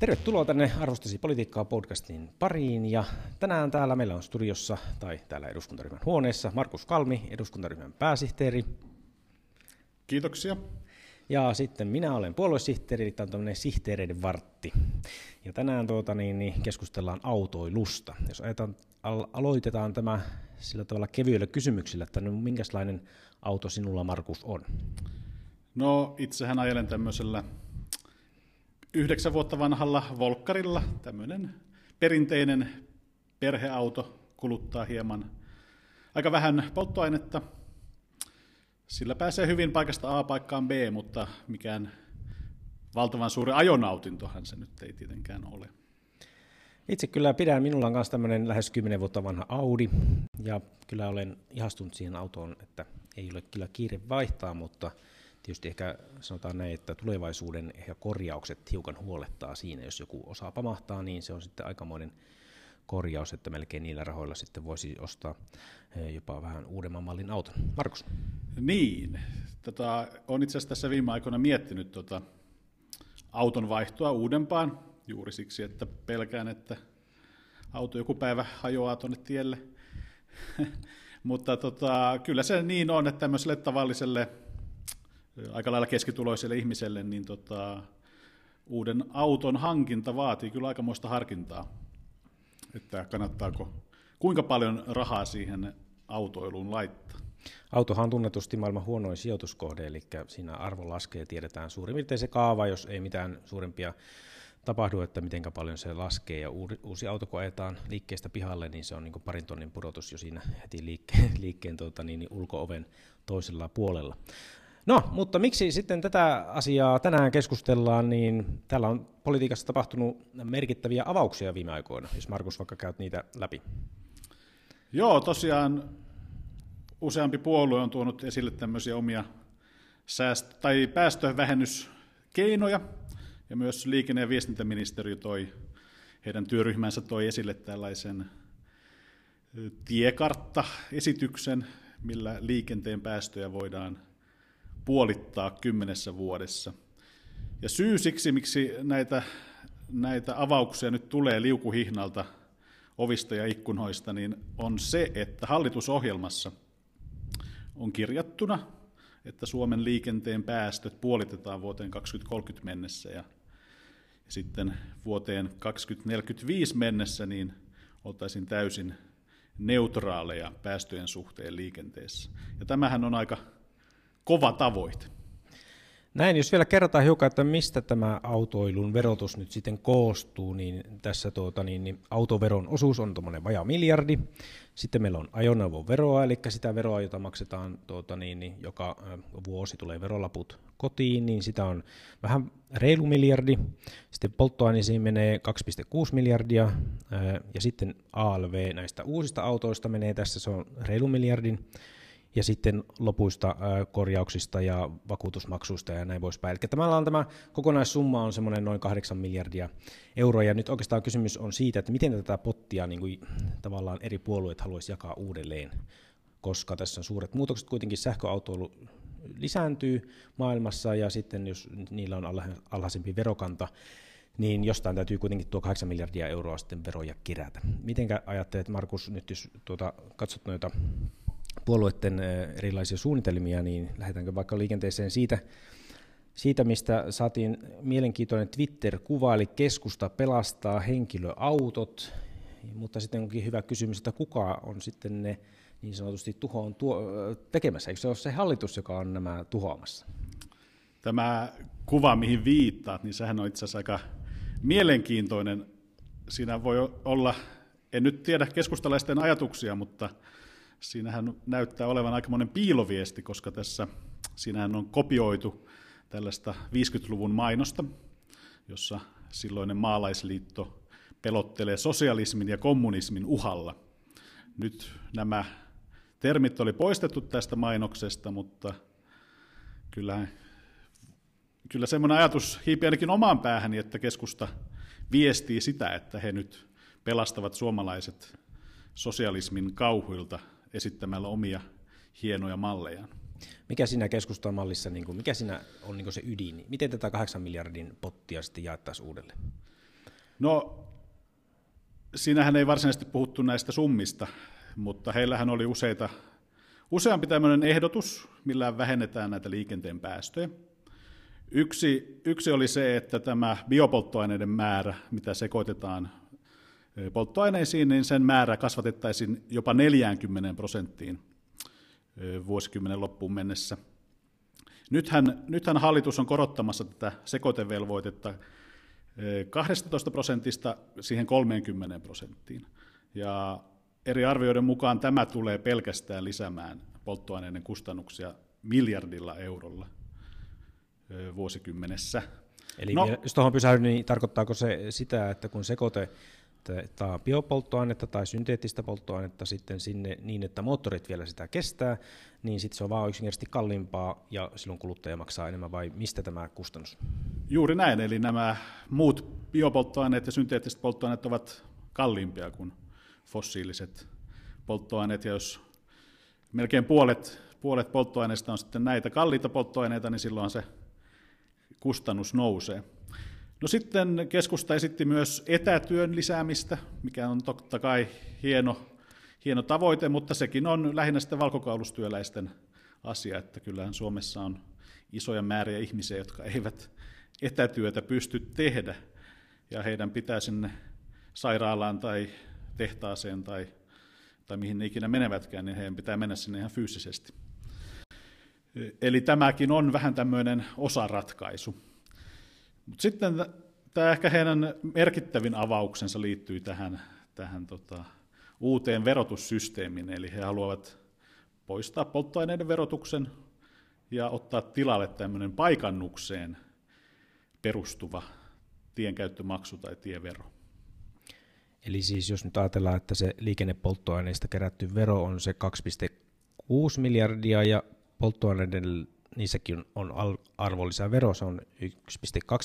Tervetuloa tänne Arvostasi politiikkaa podcastin pariin ja tänään täällä meillä on studiossa tai täällä eduskuntaryhmän huoneessa Markus Kalmi, eduskuntaryhmän pääsihteeri. Kiitoksia. Ja sitten minä olen puoluesihteeri, eli tämä on tämmöinen sihteereiden vartti. Ja tänään tuota, niin, niin keskustellaan autoilusta. Jos ajetaan, al- aloitetaan tämä sillä tavalla kevyillä kysymyksillä, että no, minkälainen auto sinulla Markus on? No itsehän ajelen tämmöisellä yhdeksän vuotta vanhalla Volkkarilla, tämmöinen perinteinen perheauto, kuluttaa hieman aika vähän polttoainetta. Sillä pääsee hyvin paikasta A paikkaan B, mutta mikään valtavan suuri ajonautintohan se nyt ei tietenkään ole. Itse kyllä pidän, minulla on myös tämmöinen lähes 10 vuotta vanha Audi, ja kyllä olen ihastunut siihen autoon, että ei ole kyllä kiire vaihtaa, mutta tietysti ehkä sanotaan näin, että tulevaisuuden ehkä korjaukset hiukan huolettaa siinä, jos joku osaa pamahtaa, niin se on sitten aikamoinen korjaus, että melkein niillä rahoilla sitten voisi ostaa eh, jopa vähän uudemman mallin auton. Markus? Niin, tota, olen itse asiassa tässä viime aikoina miettinyt tota, auton vaihtoa uudempaan, juuri siksi, että pelkään, että auto joku päivä hajoaa tuonne tielle. Mutta tota, kyllä se niin on, että tämmöiselle tavalliselle aika lailla keskituloiselle ihmiselle, niin tota, uuden auton hankinta vaatii kyllä aikamoista harkintaa, että kannattaako, kuinka paljon rahaa siihen autoiluun laittaa. Autohan on tunnetusti maailman huonoin sijoituskohde, eli siinä arvo laskee, tiedetään suurin piirtein se kaava, jos ei mitään suurempia tapahdu, että miten paljon se laskee ja uusi auto kun ajetaan liikkeestä pihalle, niin se on niin parin tonnin pudotus jo siinä heti liikkeen, liikkeen tuota, niin, niin ulko-oven toisella puolella. No, mutta miksi sitten tätä asiaa tänään keskustellaan, niin täällä on politiikassa tapahtunut merkittäviä avauksia viime aikoina, jos Markus vaikka käyt niitä läpi. Joo, tosiaan useampi puolue on tuonut esille tämmöisiä omia säästö- tai päästövähennyskeinoja, ja myös liikenne- ja viestintäministeriö toi, heidän työryhmänsä toi esille tällaisen tiekartta-esityksen, millä liikenteen päästöjä voidaan puolittaa kymmenessä vuodessa. Ja syy siksi, miksi näitä, näitä avauksia nyt tulee liukuhihnalta ovista ja ikkunoista, niin on se, että hallitusohjelmassa on kirjattuna, että Suomen liikenteen päästöt puolitetaan vuoteen 2030 mennessä ja, sitten vuoteen 2045 mennessä niin oltaisiin täysin neutraaleja päästöjen suhteen liikenteessä. Ja tämähän on aika kova tavoite. Näin, jos vielä kerrotaan hiukan, että mistä tämä autoilun verotus nyt sitten koostuu, niin tässä tuota, niin, niin autoveron osuus on tuommoinen vajaa miljardi. Sitten meillä on ajoneuvoveroa, eli sitä veroa, jota maksetaan tuota, niin, niin, joka vuosi tulee verolaput kotiin, niin sitä on vähän reilu miljardi. Sitten polttoaineisiin menee 2,6 miljardia, ja sitten ALV näistä uusista autoista menee tässä, se on reilu miljardin ja sitten lopuista korjauksista ja vakuutusmaksuista ja näin poispäin. Eli tämä on tämä kokonaissumma on semmoinen noin 8 miljardia euroa, ja nyt oikeastaan kysymys on siitä, että miten tätä pottia niin kuin, tavallaan eri puolueet haluaisi jakaa uudelleen, koska tässä on suuret muutokset, kuitenkin sähköautoilu lisääntyy maailmassa, ja sitten jos niillä on alhaisempi verokanta, niin jostain täytyy kuitenkin tuo 8 miljardia euroa sitten veroja kerätä. Mitenkä ajattelet, Markus, nyt jos tuota, katsot noita puolueiden erilaisia suunnitelmia, niin lähdetäänkö vaikka liikenteeseen siitä, siitä, mistä saatiin mielenkiintoinen Twitter-kuva, eli keskusta pelastaa henkilöautot, mutta sitten onkin hyvä kysymys, että kuka on sitten ne niin sanotusti tuhoon tuo, tekemässä, eikö se ole se hallitus, joka on nämä tuhoamassa? Tämä kuva, mihin viittaat, niin sehän on itse asiassa aika mielenkiintoinen. Siinä voi olla, en nyt tiedä keskustalaisten ajatuksia, mutta siinähän näyttää olevan aikamoinen piiloviesti, koska tässä siinähän on kopioitu tällaista 50-luvun mainosta, jossa silloinen maalaisliitto pelottelee sosialismin ja kommunismin uhalla. Nyt nämä termit oli poistettu tästä mainoksesta, mutta kyllä, kyllä semmoinen ajatus hiipi ainakin omaan päähäni, että keskusta viestii sitä, että he nyt pelastavat suomalaiset sosialismin kauhuilta esittämällä omia hienoja mallejaan. Mikä siinä keskustan mallissa, niin kuin, mikä siinä on niin kuin se ydin? Miten tätä 8 miljardin pottia sitten jaettaisiin uudelleen? No, siinähän ei varsinaisesti puhuttu näistä summista, mutta heillähän oli useita, useampi tämmöinen ehdotus, millä vähennetään näitä liikenteen päästöjä. Yksi, yksi oli se, että tämä biopolttoaineiden määrä, mitä sekoitetaan polttoaineisiin, niin sen määrä kasvatettaisiin jopa 40 prosenttiin vuosikymmenen loppuun mennessä. Nythän, nythän hallitus on korottamassa tätä sekoitevelvoitetta 12 prosentista siihen 30 prosenttiin. Ja eri arvioiden mukaan tämä tulee pelkästään lisäämään polttoaineiden kustannuksia miljardilla eurolla vuosikymmenessä. Eli no, jos tuohon pysähdyn, niin tarkoittaako se sitä, että kun sekoite tai biopolttoainetta tai synteettistä polttoainetta sitten sinne niin, että moottorit vielä sitä kestää, niin sitten se on vaan yksinkertaisesti kalliimpaa ja silloin kuluttaja maksaa enemmän vai mistä tämä kustannus? Juuri näin, eli nämä muut biopolttoaineet ja synteettiset polttoaineet ovat kalliimpia kuin fossiiliset polttoaineet, ja jos melkein puolet, puolet polttoaineista on sitten näitä kalliita polttoaineita, niin silloin se kustannus nousee. No sitten keskusta esitti myös etätyön lisäämistä, mikä on totta kai hieno, hieno tavoite, mutta sekin on lähinnä sitten valkokaulustyöläisten asia, että kyllähän Suomessa on isoja määriä ihmisiä, jotka eivät etätyötä pysty tehdä, ja heidän pitää sinne sairaalaan tai tehtaaseen tai, tai mihin ne ikinä menevätkään, niin heidän pitää mennä sinne ihan fyysisesti. Eli tämäkin on vähän tämmöinen osaratkaisu. Mutta sitten tämä ehkä heidän merkittävin avauksensa liittyy tähän, tähän tota, uuteen verotussysteemiin, eli he haluavat poistaa polttoaineiden verotuksen ja ottaa tilalle tämmöinen paikannukseen perustuva tienkäyttömaksu tai tievero. Eli siis jos nyt ajatellaan, että se liikennepolttoaineista kerätty vero on se 2,6 miljardia ja polttoaineiden niissäkin on arvonlisävero, se on 1,2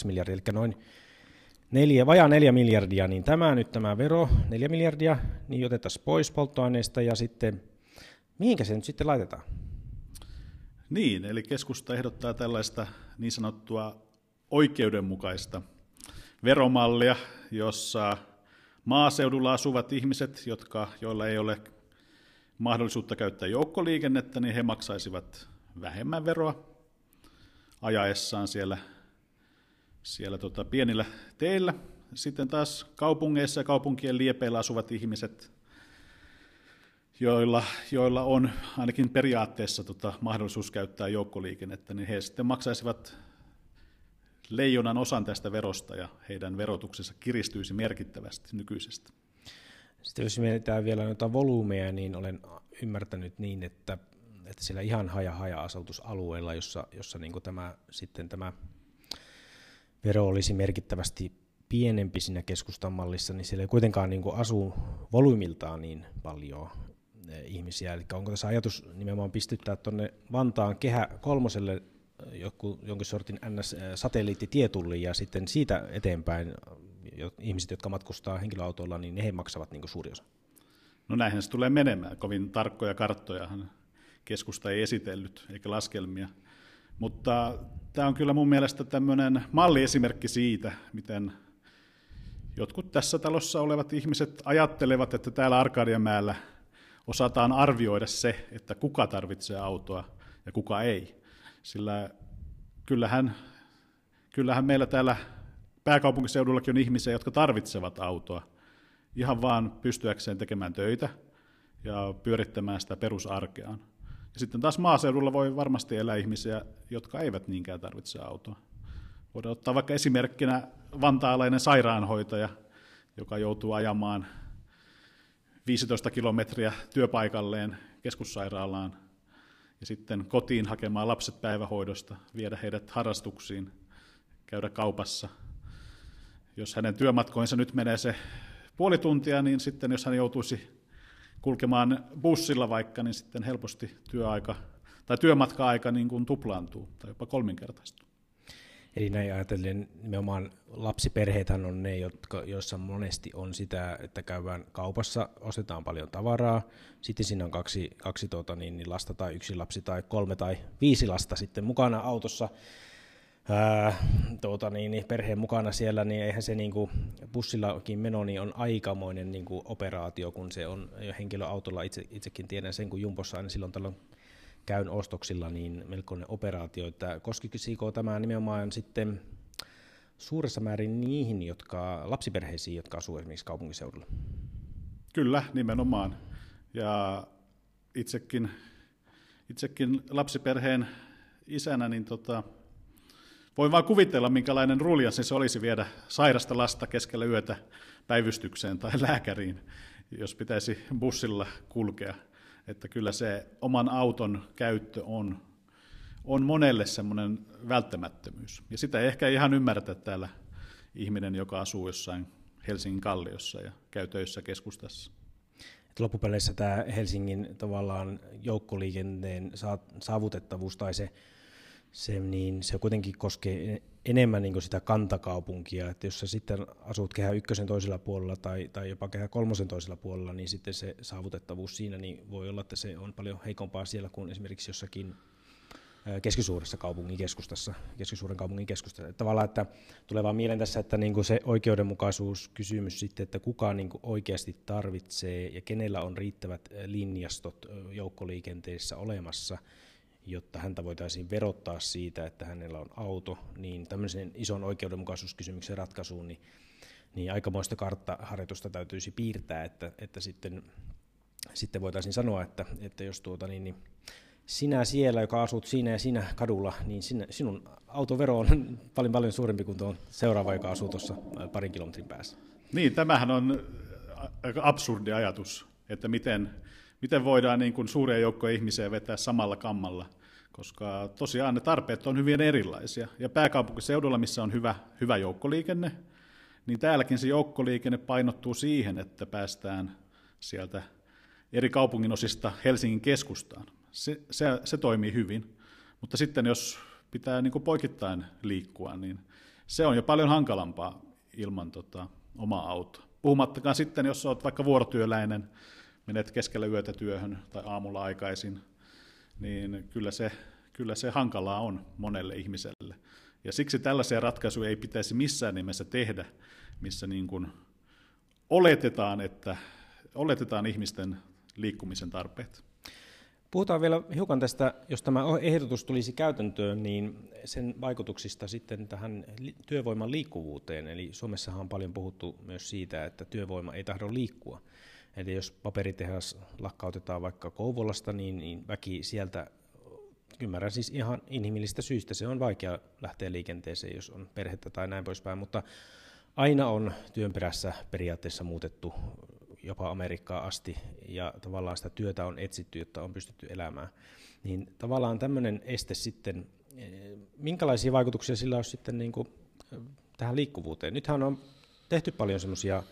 miljardia, eli noin neljä, vajaa 4 miljardia, niin tämä nyt tämä vero, 4 miljardia, niin otetaan pois polttoaineista ja sitten, mihinkä se nyt sitten laitetaan? Niin, eli keskusta ehdottaa tällaista niin sanottua oikeudenmukaista veromallia, jossa maaseudulla asuvat ihmiset, jotka, joilla ei ole mahdollisuutta käyttää joukkoliikennettä, niin he maksaisivat vähemmän veroa ajaessaan siellä, siellä tota pienillä teillä. Sitten taas kaupungeissa ja kaupunkien liepeillä asuvat ihmiset, joilla, joilla on ainakin periaatteessa tota mahdollisuus käyttää joukkoliikennettä, niin he sitten maksaisivat leijonan osan tästä verosta ja heidän verotuksensa kiristyisi merkittävästi nykyisestä. Sitten jos mietitään vielä noita volyymeja, niin olen ymmärtänyt niin, että että siellä ihan haja haja asutusalueella, jossa, jossa niin tämä, sitten tämä vero olisi merkittävästi pienempi siinä keskustan mallissa, niin siellä ei kuitenkaan niin asu volyymiltaan niin paljon eh, ihmisiä. Eli onko tässä ajatus nimenomaan pistyttää tuonne Vantaan kehä kolmoselle joku, jonkin sortin NS-satelliittitietulli ja sitten siitä eteenpäin ihmiset, jotka matkustaa henkilöautoilla, niin he maksavat niin suuri osa? No näinhän se tulee menemään. Kovin tarkkoja karttojahan keskusta ei esitellyt eikä laskelmia. Mutta tämä on kyllä mun mielestä tämmöinen malliesimerkki siitä, miten jotkut tässä talossa olevat ihmiset ajattelevat, että täällä Arkadianmäellä osataan arvioida se, että kuka tarvitsee autoa ja kuka ei. Sillä kyllähän, kyllähän meillä täällä pääkaupunkiseudullakin on ihmisiä, jotka tarvitsevat autoa ihan vaan pystyäkseen tekemään töitä ja pyörittämään sitä perusarkeaan. Ja sitten taas maaseudulla voi varmasti elää ihmisiä, jotka eivät niinkään tarvitse autoa. Voidaan ottaa vaikka esimerkkinä vantaalainen sairaanhoitaja, joka joutuu ajamaan 15 kilometriä työpaikalleen keskussairaalaan ja sitten kotiin hakemaan lapset päivähoidosta, viedä heidät harrastuksiin, käydä kaupassa. Jos hänen työmatkoinsa nyt menee se puoli tuntia, niin sitten jos hän joutuisi kulkemaan bussilla vaikka, niin sitten helposti työaika tai työmatka-aika niin kuin tuplaantuu tai jopa kolminkertaistuu. Eli näin ajatellen nimenomaan lapsiperheethän on ne, jotka, joissa monesti on sitä, että käydään kaupassa, ostetaan paljon tavaraa, sitten siinä on kaksi, kaksi tuota, niin, niin lasta tai yksi lapsi tai kolme tai viisi lasta sitten mukana autossa, ää, tuota, niin, niin, perheen mukana siellä, niin eihän se niin kuin, bussillakin meno niin on aikamoinen niin kuin, operaatio, kun se on henkilöautolla, itse, itsekin tiedän sen, kun Jumpossa aina silloin tällöin käyn ostoksilla, niin melkoinen operaatio, että koskisiko tämä nimenomaan sitten suuressa määrin niihin, jotka, lapsiperheisiin, jotka asuvat esimerkiksi kaupunkiseudulla? Kyllä, nimenomaan. Ja itsekin, itsekin lapsiperheen isänä, niin tota, voin vain kuvitella, minkälainen ruljanssi se olisi viedä sairasta lasta keskellä yötä päivystykseen tai lääkäriin, jos pitäisi bussilla kulkea. Että kyllä se oman auton käyttö on, on monelle semmoinen välttämättömyys. Ja sitä ei ehkä ihan ymmärretä täällä ihminen, joka asuu jossain Helsingin kalliossa ja käy töissä keskustassa. Et loppupeleissä tämä Helsingin tavallaan joukkoliikenteen saavutettavuus tai se, se, niin se kuitenkin koskee enemmän niin sitä kantakaupunkia, että jos sä sitten asut kehä ykkösen toisella puolella tai, tai jopa kehä kolmosen toisella puolella, niin sitten se saavutettavuus siinä niin voi olla, että se on paljon heikompaa siellä kuin esimerkiksi jossakin keskisuuressa kaupungin keskustassa, keskisuuren kaupungin keskustassa. Että tavallaan, että tulee vaan mieleen tässä, että niin kuin se oikeudenmukaisuuskysymys sitten, että kuka niin oikeasti tarvitsee ja kenellä on riittävät linjastot joukkoliikenteessä olemassa, jotta häntä voitaisiin verottaa siitä, että hänellä on auto, niin tämmöisen ison oikeudenmukaisuuskysymyksen ratkaisuun, niin, niin aikamoista karttaharjoitusta täytyisi piirtää, että, että sitten, sitten voitaisiin sanoa, että, että jos tuota, niin, niin sinä siellä, joka asut siinä ja siinä kadulla, niin sinä, sinun autovero on paljon paljon suurempi kuin tuo seuraava, joka asuu tuossa parin kilometrin päässä. Niin, tämähän on aika absurdi ajatus, että miten, miten voidaan niin kuin suuria joukkoja ihmisiä vetää samalla kammalla, koska tosiaan ne tarpeet on hyvin erilaisia. Ja pääkaupunkiseudulla, missä on hyvä, hyvä joukkoliikenne, niin täälläkin se joukkoliikenne painottuu siihen, että päästään sieltä eri kaupunginosista Helsingin keskustaan se, se, se toimii hyvin. Mutta sitten jos pitää niin poikittain liikkua, niin se on jo paljon hankalampaa ilman tota, omaa autoa. Puhumattakaan sitten, jos olet vaikka vuorotyöläinen, menet keskellä yötä työhön tai aamulla aikaisin, niin kyllä se, kyllä se hankalaa on monelle ihmiselle. Ja siksi tällaisia ratkaisuja ei pitäisi missään nimessä tehdä, missä niin kuin oletetaan, että oletetaan ihmisten liikkumisen tarpeet. Puhutaan vielä hiukan tästä, jos tämä ehdotus tulisi käytäntöön, niin sen vaikutuksista sitten tähän työvoiman liikkuvuuteen. Eli Suomessahan on paljon puhuttu myös siitä, että työvoima ei tahdo liikkua. Eli jos paperitehas lakkautetaan vaikka Kouvolasta, niin, niin väki sieltä, ymmärrän siis ihan inhimillistä syystä, se on vaikea lähteä liikenteeseen, jos on perhettä tai näin poispäin, mutta aina on työn perässä periaatteessa muutettu jopa Amerikkaan asti, ja tavallaan sitä työtä on etsitty, jotta on pystytty elämään. Niin tavallaan tämmöinen este sitten, eh, minkälaisia vaikutuksia sillä olisi sitten niin kuin eh, tähän liikkuvuuteen? Nythän on tehty paljon semmoisia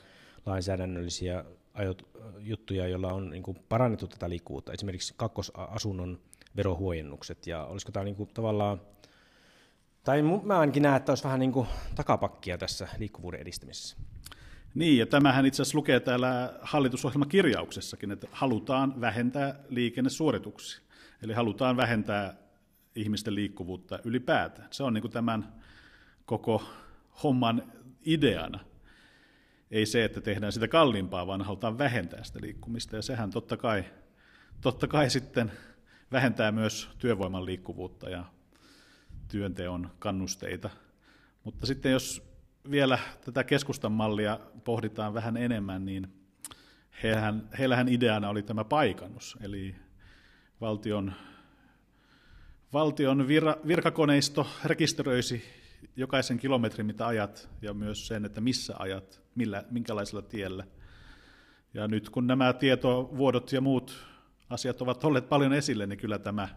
lainsäädännöllisiä ajot, juttuja, joilla on niin kuin parannettu tätä liikkuvuutta, esimerkiksi kakkosasunnon verohuojennukset, ja olisiko tämä niin kuin tavallaan, tai mä ainakin näen, että olisi vähän niin kuin takapakkia tässä liikkuvuuden edistämisessä. Niin, ja tämähän itse asiassa lukee täällä hallitusohjelmakirjauksessakin, että halutaan vähentää liikennesuorituksia. Eli halutaan vähentää ihmisten liikkuvuutta ylipäätään. Se on niin kuin tämän koko homman ideana. Ei se, että tehdään sitä kalliimpaa, vaan halutaan vähentää sitä liikkumista. Ja sehän totta kai, totta kai sitten vähentää myös työvoiman liikkuvuutta ja työnteon kannusteita. Mutta sitten jos vielä tätä keskustan mallia pohditaan vähän enemmän, niin heillähän, heillähän ideana oli tämä paikannus, eli valtion, valtion vir, virkakoneisto rekisteröisi jokaisen kilometrin, mitä ajat, ja myös sen, että missä ajat, millä, minkälaisella tiellä. Ja nyt kun nämä tietovuodot ja muut asiat ovat olleet paljon esille, niin kyllä tämä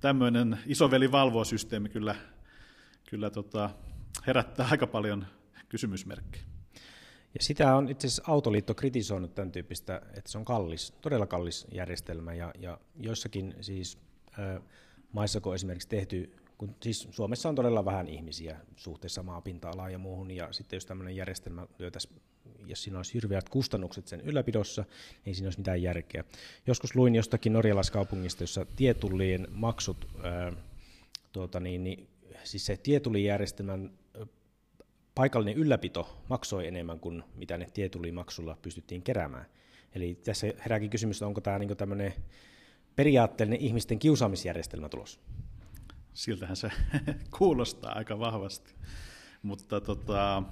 tämmöinen isoveli valvosysteemi kyllä, kyllä tota, herättää aika paljon kysymysmerkkejä. Ja sitä on itse asiassa Autoliitto kritisoinut tämän tyyppistä, että se on kallis, todella kallis järjestelmä ja, ja joissakin siis äh, maissa, kun esimerkiksi tehty, kun siis Suomessa on todella vähän ihmisiä suhteessa maapinta-alaan ja muuhun, ja sitten jos tämmöinen järjestelmä lyötäisiin, jos siinä olisi hirveät kustannukset sen ylläpidossa, niin siinä olisi mitään järkeä. Joskus luin jostakin norjalaiskaupungista, jossa tietullien maksut ää, tuota niin, niin siis se tietulijärjestelmän paikallinen ylläpito maksoi enemmän kuin mitä ne tietulimaksulla pystyttiin keräämään. Eli tässä herääkin kysymys, onko tämä niin tämmöinen periaatteellinen ihmisten kiusaamisjärjestelmä tulos? Siltähän se kuulostaa aika vahvasti. Mutta tota,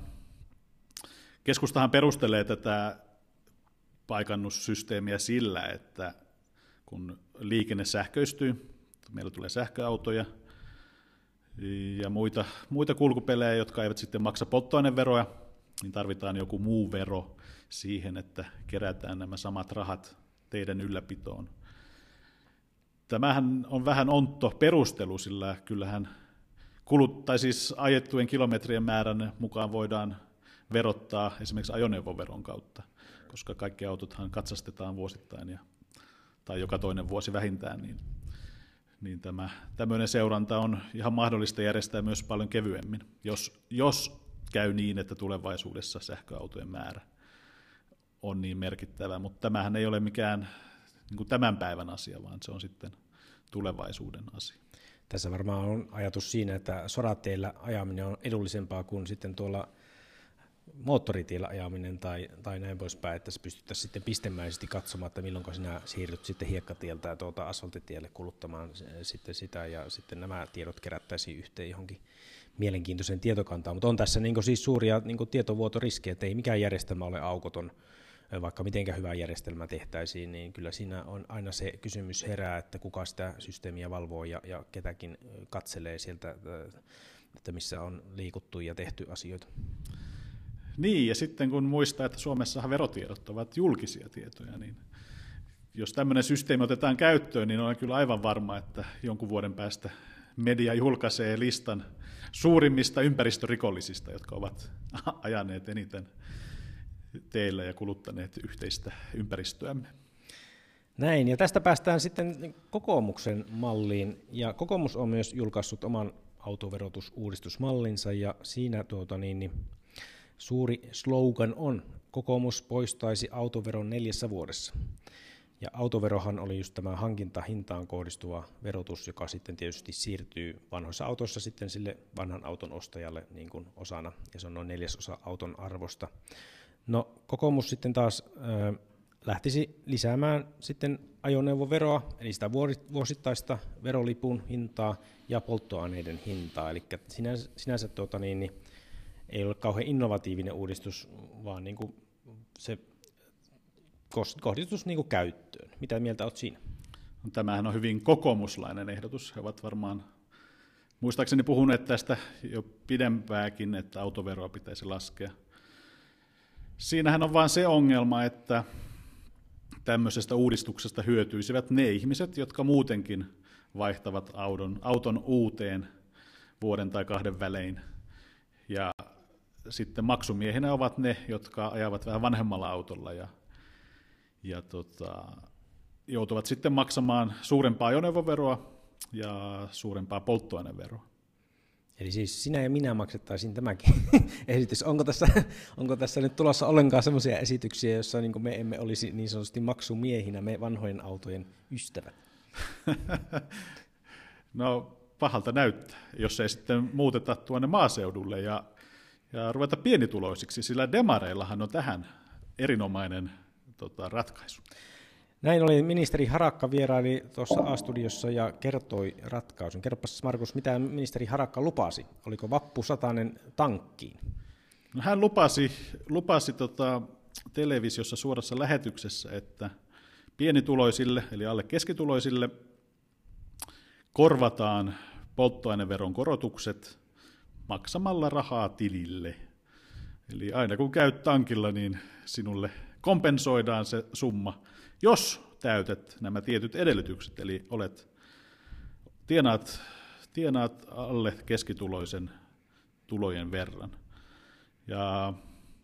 keskustahan perustelee tätä paikannussysteemiä sillä, että kun liikenne sähköistyy, meillä tulee sähköautoja ja muita, muita kulkupelejä, jotka eivät sitten maksa polttoaineveroja, niin tarvitaan joku muu vero siihen, että kerätään nämä samat rahat teidän ylläpitoon. Tämähän on vähän ontto perustelu, sillä kyllähän kulut, tai siis ajettujen kilometrien määrän mukaan voidaan verottaa esimerkiksi ajoneuvoveron kautta, koska kaikki autothan katsastetaan vuosittain ja, tai joka toinen vuosi vähintään, niin, niin tämä, tämmöinen seuranta on ihan mahdollista järjestää myös paljon kevyemmin, jos, jos käy niin, että tulevaisuudessa sähköautojen määrä on niin merkittävä, mutta tämähän ei ole mikään niin kuin tämän päivän asia, vaan se on sitten tulevaisuuden asia. Tässä varmaan on ajatus siinä, että sorateillä ajaminen on edullisempaa kuin sitten tuolla moottoritiellä ajaminen tai, tai näin poispäin, että se pystyttäisiin sitten pistemäisesti katsomaan, että milloin sinä siirryt sitten hiekkatieltä ja tuota asfaltitielle kuluttamaan sitten sitä ja sitten nämä tiedot kerättäisiin yhteen johonkin mielenkiintoiseen tietokantaan. Mutta on tässä niin siis suuria niin tietovuotoriskejä, että ei mikään järjestelmä ole aukoton vaikka miten hyvä järjestelmä tehtäisiin, niin kyllä siinä on aina se kysymys herää, että kuka sitä systeemiä valvoo ja, ja ketäkin katselee sieltä, että missä on liikuttu ja tehty asioita. Niin, ja sitten kun muistaa, että Suomessahan verotiedot ovat julkisia tietoja, niin jos tämmöinen systeemi otetaan käyttöön, niin olen kyllä aivan varma, että jonkun vuoden päästä media julkaisee listan suurimmista ympäristörikollisista, jotka ovat ajaneet eniten teillä ja kuluttaneet yhteistä ympäristöämme. Näin, ja tästä päästään sitten kokoomuksen malliin, ja kokoomus on myös julkaissut oman autoverotusuudistusmallinsa, ja siinä tuota, niin, niin, suuri slogan on, kokoomus poistaisi autoveron neljässä vuodessa. Ja autoverohan oli just tämä hankintahintaan kohdistuva verotus, joka sitten tietysti siirtyy vanhoissa autoissa sitten sille vanhan auton ostajalle niin kuin osana, ja se on noin neljäsosa auton arvosta. No kokoomus sitten taas ö, lähtisi lisäämään sitten ajoneuvoveroa, eli sitä vuosittaista verolipun hintaa ja polttoaineiden hintaa. Eli sinänsä, sinänsä tuota, niin, niin, ei ole kauhean innovatiivinen uudistus, vaan niin kuin se kohdistus niin kuin käyttöön. Mitä mieltä olet siinä? No, tämähän on hyvin kokoomuslainen ehdotus. He ovat varmaan muistaakseni puhuneet tästä jo pidempääkin, että autoveroa pitäisi laskea – Siinähän on vain se ongelma, että tämmöisestä uudistuksesta hyötyisivät ne ihmiset, jotka muutenkin vaihtavat auton, auton uuteen vuoden tai kahden välein. Ja sitten maksumiehinä ovat ne, jotka ajavat vähän vanhemmalla autolla ja, ja tota, joutuvat sitten maksamaan suurempaa ajoneuvoveroa ja suurempaa polttoaineveroa. Eli siis sinä ja minä maksettaisiin tämäkin esitys. Onko tässä, onko tässä nyt tulossa ollenkaan sellaisia esityksiä, joissa niin me emme olisi niin sanotusti maksumiehinä, me vanhojen autojen ystävät? no pahalta näyttää, jos ei sitten muuteta tuonne maaseudulle ja, ja ruveta pienituloisiksi, sillä demareillahan on tähän erinomainen tota, ratkaisu. Näin oli ministeri Harakka vieraili tuossa A-studiossa ja kertoi ratkaisun. Kerropas Markus, mitä ministeri Harakka lupasi? Oliko vappu satanen tankkiin? No, hän lupasi, lupasi tota, televisiossa suorassa lähetyksessä, että pienituloisille, eli alle keskituloisille, korvataan polttoaineveron korotukset maksamalla rahaa tilille. Eli aina kun käyt tankilla, niin sinulle kompensoidaan se summa jos täytät nämä tietyt edellytykset, eli olet, tienaat, tienaat alle keskituloisen tulojen verran. Ja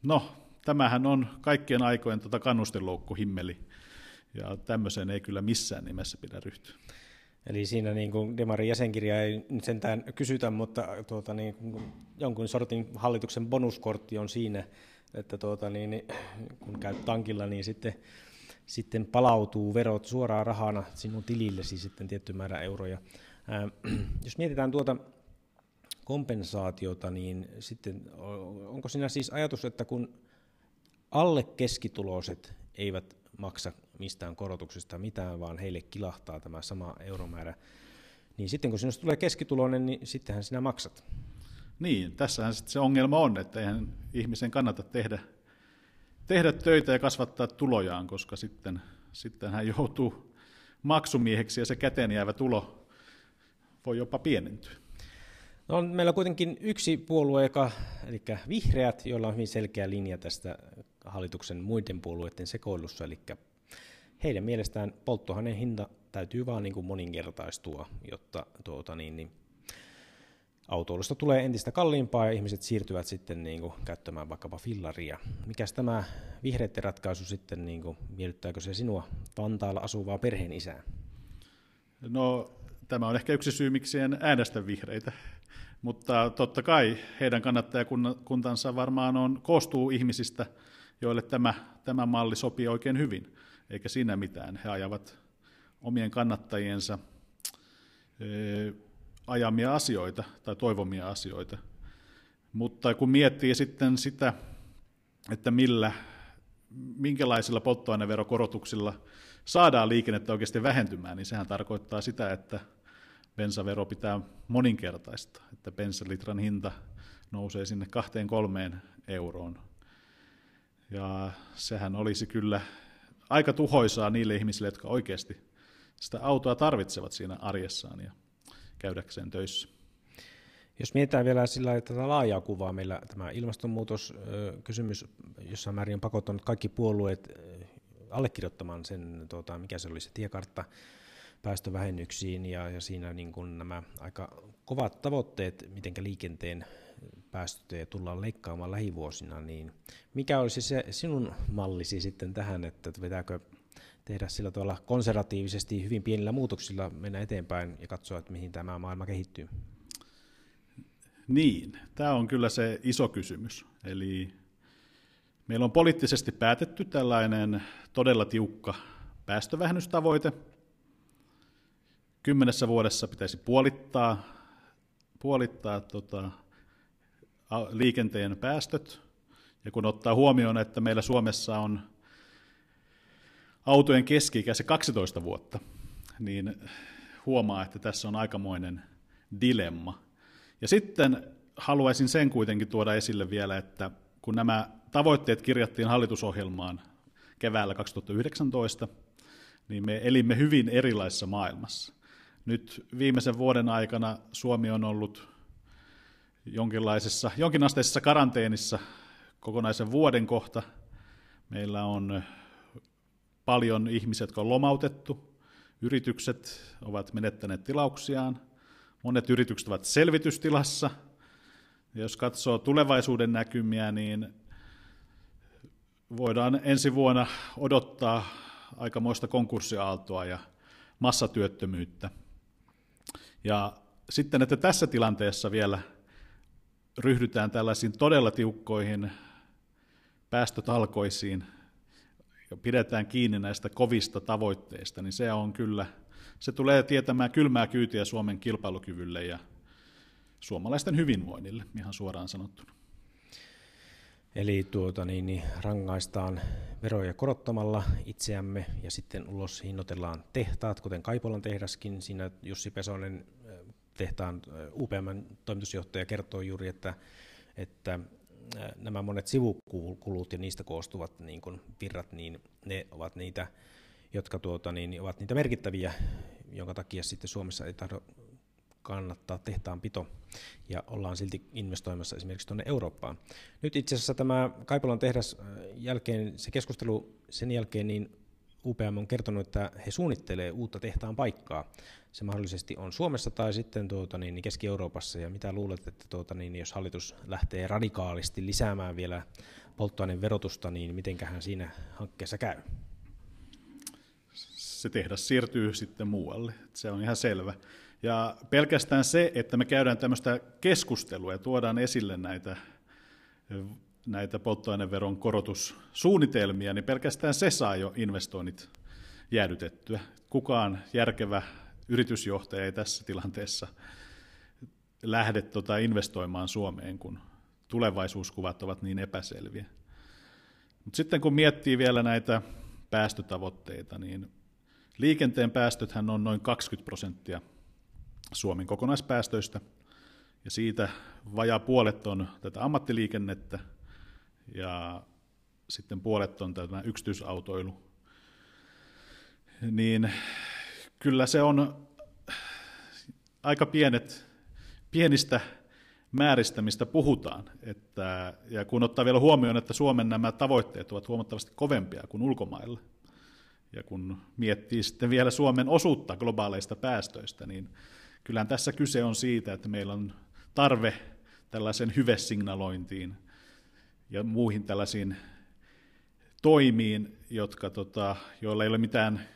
no, tämähän on kaikkien aikojen tota kannusteloukku himmeli, ja tämmöiseen ei kyllä missään nimessä pidä ryhtyä. Eli siinä niin kuin Demarin jäsenkirja ei nyt sentään kysytä, mutta tuota, niin, jonkun sortin hallituksen bonuskortti on siinä, että tuota, niin, kun käyt tankilla, niin sitten sitten palautuu verot suoraan rahana sinun tilillesi sitten tietty määrä euroja. Jos mietitään tuota kompensaatiota, niin sitten onko siinä siis ajatus, että kun alle keskituloiset eivät maksa mistään korotuksesta mitään, vaan heille kilahtaa tämä sama euromäärä, niin sitten kun sinusta tulee keskituloinen, niin sittenhän sinä maksat. Niin, tässähän sitten se ongelma on, että eihän ihmisen kannata tehdä, tehdä töitä ja kasvattaa tulojaan, koska sitten, sitten hän joutuu maksumieheksi ja se käteen jäävä tulo voi jopa pienentyä. No on meillä kuitenkin yksi puolue, joka, eli vihreät, joilla on hyvin selkeä linja tästä hallituksen muiden puolueiden sekoilussa, eli heidän mielestään polttoaineen hinta täytyy vaan niin kuin moninkertaistua, jotta tuota, niin, niin, autoilusta tulee entistä kalliimpaa ja ihmiset siirtyvät sitten niin kuin, käyttämään vaikkapa fillaria. Mikäs tämä vihreiden ratkaisu sitten, niin kuin, miellyttääkö se sinua Vantaalla asuvaa perheen isää? No tämä on ehkä yksi syy, miksi en äänestä vihreitä. Mutta totta kai heidän kannattajakuntansa varmaan on, koostuu ihmisistä, joille tämä, tämä malli sopii oikein hyvin, eikä siinä mitään. He ajavat omien kannattajiensa e, ajamia asioita tai toivomia asioita. Mutta kun miettii sitten sitä, että millä, minkälaisilla polttoaineverokorotuksilla saadaan liikennettä oikeasti vähentymään, niin sehän tarkoittaa sitä, että bensavero pitää moninkertaista, että bensalitran hinta nousee sinne kahteen kolmeen euroon. Ja sehän olisi kyllä aika tuhoisaa niille ihmisille, jotka oikeasti sitä autoa tarvitsevat siinä arjessaan ja käydäkseen töissä. Jos mietitään vielä sillä tätä laajaa kuvaa, meillä tämä ilmastonmuutoskysymys jossain määrin on pakottanut kaikki puolueet allekirjoittamaan sen, tuota, mikä se oli se tiekartta, päästövähennyksiin ja, ja siinä niin kuin nämä aika kovat tavoitteet, miten liikenteen päästöjä tullaan leikkaamaan lähivuosina, niin mikä olisi se sinun mallisi sitten tähän, että pitääkö tehdä sillä tavalla konservatiivisesti hyvin pienillä muutoksilla mennä eteenpäin ja katsoa, että mihin tämä maailma kehittyy? Niin, tämä on kyllä se iso kysymys. Eli meillä on poliittisesti päätetty tällainen todella tiukka päästövähennystavoite, kymmenessä vuodessa pitäisi puolittaa, puolittaa tota, liikenteen päästöt. Ja kun ottaa huomioon, että meillä Suomessa on autojen keski se 12 vuotta, niin huomaa, että tässä on aikamoinen dilemma. Ja sitten haluaisin sen kuitenkin tuoda esille vielä, että kun nämä tavoitteet kirjattiin hallitusohjelmaan keväällä 2019, niin me elimme hyvin erilaisessa maailmassa. Nyt viimeisen vuoden aikana Suomi on ollut jonkinlaisessa, jonkinasteisessa karanteenissa kokonaisen vuoden kohta. Meillä on paljon ihmisiä, jotka on lomautettu. Yritykset ovat menettäneet tilauksiaan. Monet yritykset ovat selvitystilassa. Ja jos katsoo tulevaisuuden näkymiä, niin voidaan ensi vuonna odottaa aikamoista konkurssiaaltoa ja massatyöttömyyttä. Ja sitten, että tässä tilanteessa vielä ryhdytään tällaisiin todella tiukkoihin päästötalkoisiin pidetään kiinni näistä kovista tavoitteista, niin se on kyllä, se tulee tietämään kylmää kyytiä Suomen kilpailukyvylle ja suomalaisten hyvinvoinnille, ihan suoraan sanottuna. Eli tuota, niin, niin, rangaistaan veroja korottamalla itseämme ja sitten ulos hinnoitellaan tehtaat, kuten Kaipolan tehdaskin. Siinä Jussi Pesonen tehtaan UPM toimitusjohtaja kertoo juuri, että, että nämä monet sivukulut ja niistä koostuvat niin kuin virrat, niin ne ovat niitä, jotka tuota, niin, ovat niitä merkittäviä, jonka takia sitten Suomessa ei tahdo kannattaa tehtaanpito ja ollaan silti investoimassa esimerkiksi tuonne Eurooppaan. Nyt itse asiassa tämä Kaipolan tehdas jälkeen, se keskustelu sen jälkeen, niin UPM on kertonut, että he suunnittelee uutta tehtaan paikkaa. Se mahdollisesti on Suomessa tai sitten tuota, niin, Keski-Euroopassa. Ja mitä luulet, että tuota, niin, jos hallitus lähtee radikaalisti lisäämään vielä polttoaineen verotusta, niin mitenköhän siinä hankkeessa käy? Se tehdas siirtyy sitten muualle. Se on ihan selvä. Ja pelkästään se, että me käydään tämmöistä keskustelua ja tuodaan esille näitä, näitä polttoaineveron korotussuunnitelmia, niin pelkästään se saa jo investoinnit jäädytettyä. Kukaan järkevä yritysjohtaja ei tässä tilanteessa lähde tota investoimaan Suomeen, kun tulevaisuuskuvat ovat niin epäselviä. Mutta sitten kun miettii vielä näitä päästötavoitteita, niin liikenteen päästöthän on noin 20 prosenttia Suomen kokonaispäästöistä, ja siitä vajaa puolet on tätä ammattiliikennettä, ja sitten puolet on tämä yksityisautoilu. Niin kyllä se on aika pienet, pienistä määristä, mistä puhutaan. Että, ja kun ottaa vielä huomioon, että Suomen nämä tavoitteet ovat huomattavasti kovempia kuin ulkomailla, ja kun miettii sitten vielä Suomen osuutta globaaleista päästöistä, niin kyllähän tässä kyse on siitä, että meillä on tarve tällaisen hyvesignalointiin ja muihin tällaisiin toimiin, jotka, tota, joilla ei ole mitään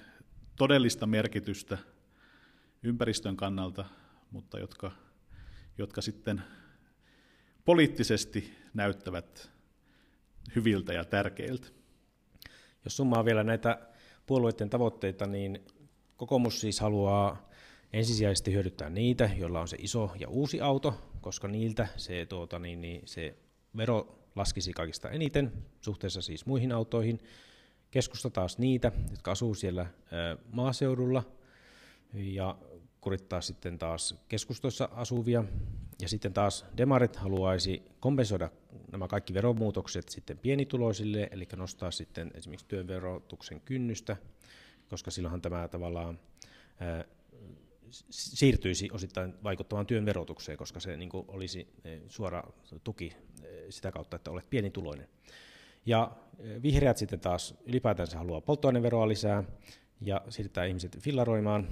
todellista merkitystä ympäristön kannalta, mutta jotka, jotka sitten poliittisesti näyttävät hyviltä ja tärkeiltä. Jos summaa vielä näitä puolueiden tavoitteita, niin kokoomus siis haluaa ensisijaisesti hyödyttää niitä, joilla on se iso ja uusi auto, koska niiltä se, tuota, niin, niin, se vero laskisi kaikista eniten suhteessa siis muihin autoihin. Keskusta taas niitä, jotka asuu siellä maaseudulla ja kurittaa sitten taas keskustoissa asuvia. Ja sitten taas demarit haluaisi kompensoida nämä kaikki veromuutokset sitten pienituloisille, eli nostaa sitten esimerkiksi työn verotuksen kynnystä, koska silloinhan tämä tavallaan siirtyisi osittain vaikuttamaan työn verotukseen, koska se niin olisi suora tuki sitä kautta, että olet pienituloinen. Ja vihreät sitten taas ylipäätänsä haluaa polttoaineveroa lisää ja siirtää ihmiset fillaroimaan.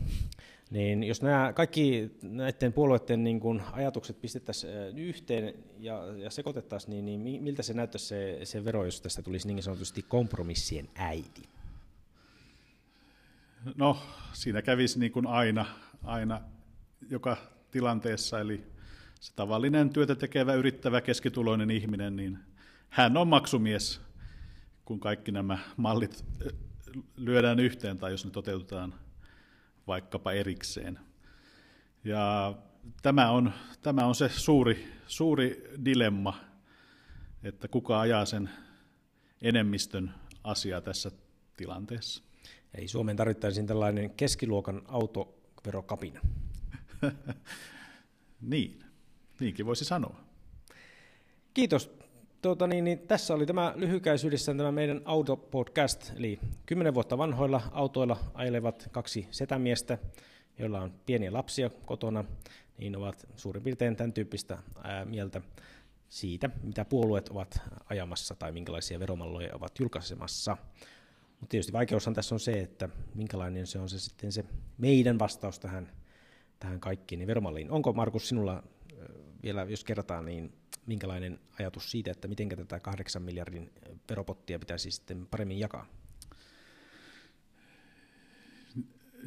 Niin jos nämä kaikki näiden puolueiden niin kuin ajatukset pistettäisiin yhteen ja, ja sekoitettaisiin, niin, niin miltä se näyttäisi se, se vero, jos tästä tulisi niin sanotusti kompromissien äiti? No, siinä kävisi niin kuin aina, aina joka tilanteessa, eli se tavallinen työtä tekevä, yrittävä, keskituloinen ihminen, niin hän on maksumies, kun kaikki nämä mallit lyödään yhteen tai jos ne toteutetaan vaikkapa erikseen. Ja tämä on, tämä on se suuri, suuri dilemma, että kuka ajaa sen enemmistön asiaa tässä tilanteessa. Ei Suomeen tarvittaisiin tällainen keskiluokan autoverokapina. niin, niinkin voisi sanoa. Kiitos. Tuota, niin, niin, tässä oli tämä lyhykäisyydessään tämä meidän autopodcast, eli kymmenen vuotta vanhoilla autoilla ajelevat kaksi setämiestä, joilla on pieniä lapsia kotona, niin ovat suurin piirtein tämän tyyppistä ää, mieltä siitä, mitä puolueet ovat ajamassa tai minkälaisia veromalloja ovat julkaisemassa. Mutta tietysti vaikeushan tässä on se, että minkälainen se on se sitten se meidän vastaus tähän, tähän kaikkiin niin veromalliin. Onko Markus sinulla vielä, jos kerrotaan, niin minkälainen ajatus siitä, että miten tätä kahdeksan miljardin veropottia pitäisi sitten paremmin jakaa?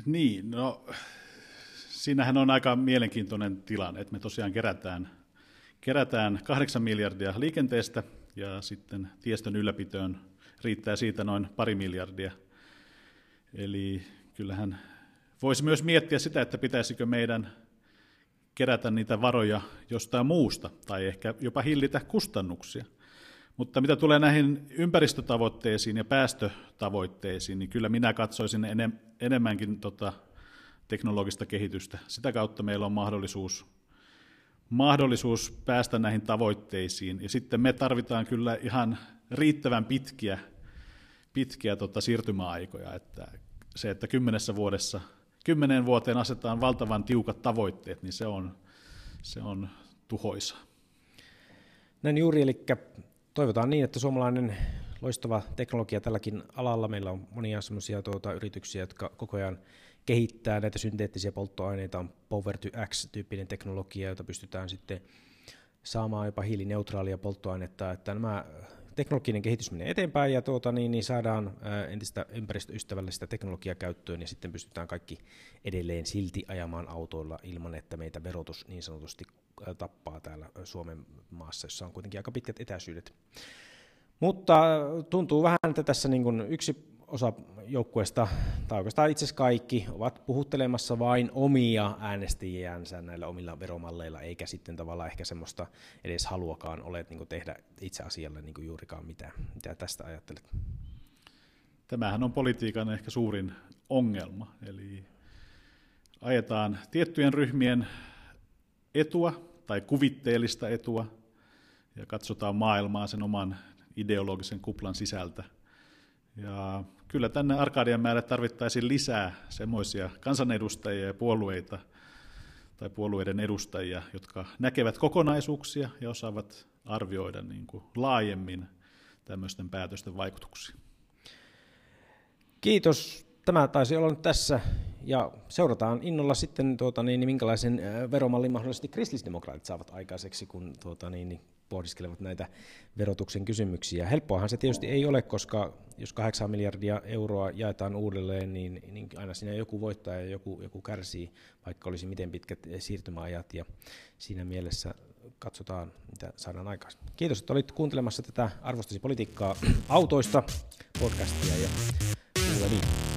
Niin, no siinähän on aika mielenkiintoinen tilanne, että me tosiaan kerätään, kerätään kahdeksan miljardia liikenteestä ja sitten tiestön ylläpitoon riittää siitä noin pari miljardia. Eli kyllähän voisi myös miettiä sitä, että pitäisikö meidän kerätä niitä varoja jostain muusta tai ehkä jopa hillitä kustannuksia. Mutta mitä tulee näihin ympäristötavoitteisiin ja päästötavoitteisiin, niin kyllä minä katsoisin enemmänkin tota teknologista kehitystä. Sitä kautta meillä on mahdollisuus, mahdollisuus päästä näihin tavoitteisiin. Ja sitten me tarvitaan kyllä ihan riittävän pitkiä, pitkiä tota siirtymäaikoja. Että se, että kymmenessä vuodessa – kymmeneen vuoteen asetetaan valtavan tiukat tavoitteet, niin se on, se on tuhoisa. Näin juuri, eli toivotaan niin, että suomalainen loistava teknologia tälläkin alalla. Meillä on monia sellaisia tuota, yrityksiä, jotka koko ajan kehittää näitä synteettisiä polttoaineita, on Power to X-tyyppinen teknologia, jota pystytään sitten saamaan jopa hiilineutraalia polttoainetta, että nämä teknologinen kehitys menee eteenpäin ja tuota, niin, niin saadaan entistä ympäristöystävällistä teknologiaa käyttöön ja sitten pystytään kaikki edelleen silti ajamaan autoilla ilman, että meitä verotus niin sanotusti tappaa täällä Suomen maassa, jossa on kuitenkin aika pitkät etäisyydet. Mutta tuntuu vähän, että tässä niin kuin yksi osa joukkueesta, tai oikeastaan itse asiassa kaikki, ovat puhuttelemassa vain omia äänestäjiänsä näillä omilla veromalleilla, eikä sitten tavallaan ehkä semmoista edes haluakaan ole niin tehdä itse asialle niin juurikaan mitään. Mitä tästä ajattelet? Tämähän on politiikan ehkä suurin ongelma, eli ajetaan tiettyjen ryhmien etua tai kuvitteellista etua ja katsotaan maailmaa sen oman ideologisen kuplan sisältä. Ja kyllä tänne Arkadian määrä tarvittaisiin lisää semmoisia kansanedustajia ja puolueita tai puolueiden edustajia, jotka näkevät kokonaisuuksia ja osaavat arvioida niin kuin laajemmin tämmöisten päätösten vaikutuksia. Kiitos. Tämä taisi olla nyt tässä ja seurataan innolla sitten, tuota, niin, niin minkälaisen veromallin mahdollisesti kristillisdemokraatit saavat aikaiseksi, kun tuota, niin, niin, pohdiskelevat näitä verotuksen kysymyksiä. Helppoahan se tietysti ei ole, koska jos 8 miljardia euroa jaetaan uudelleen, niin, niin aina siinä joku voittaa ja joku, joku kärsii, vaikka olisi miten pitkät siirtymäajat. Ja siinä mielessä katsotaan, mitä saadaan aikaisin. Kiitos, että olit kuuntelemassa tätä Arvostasi politiikkaa autoista podcastia ja kuule niin.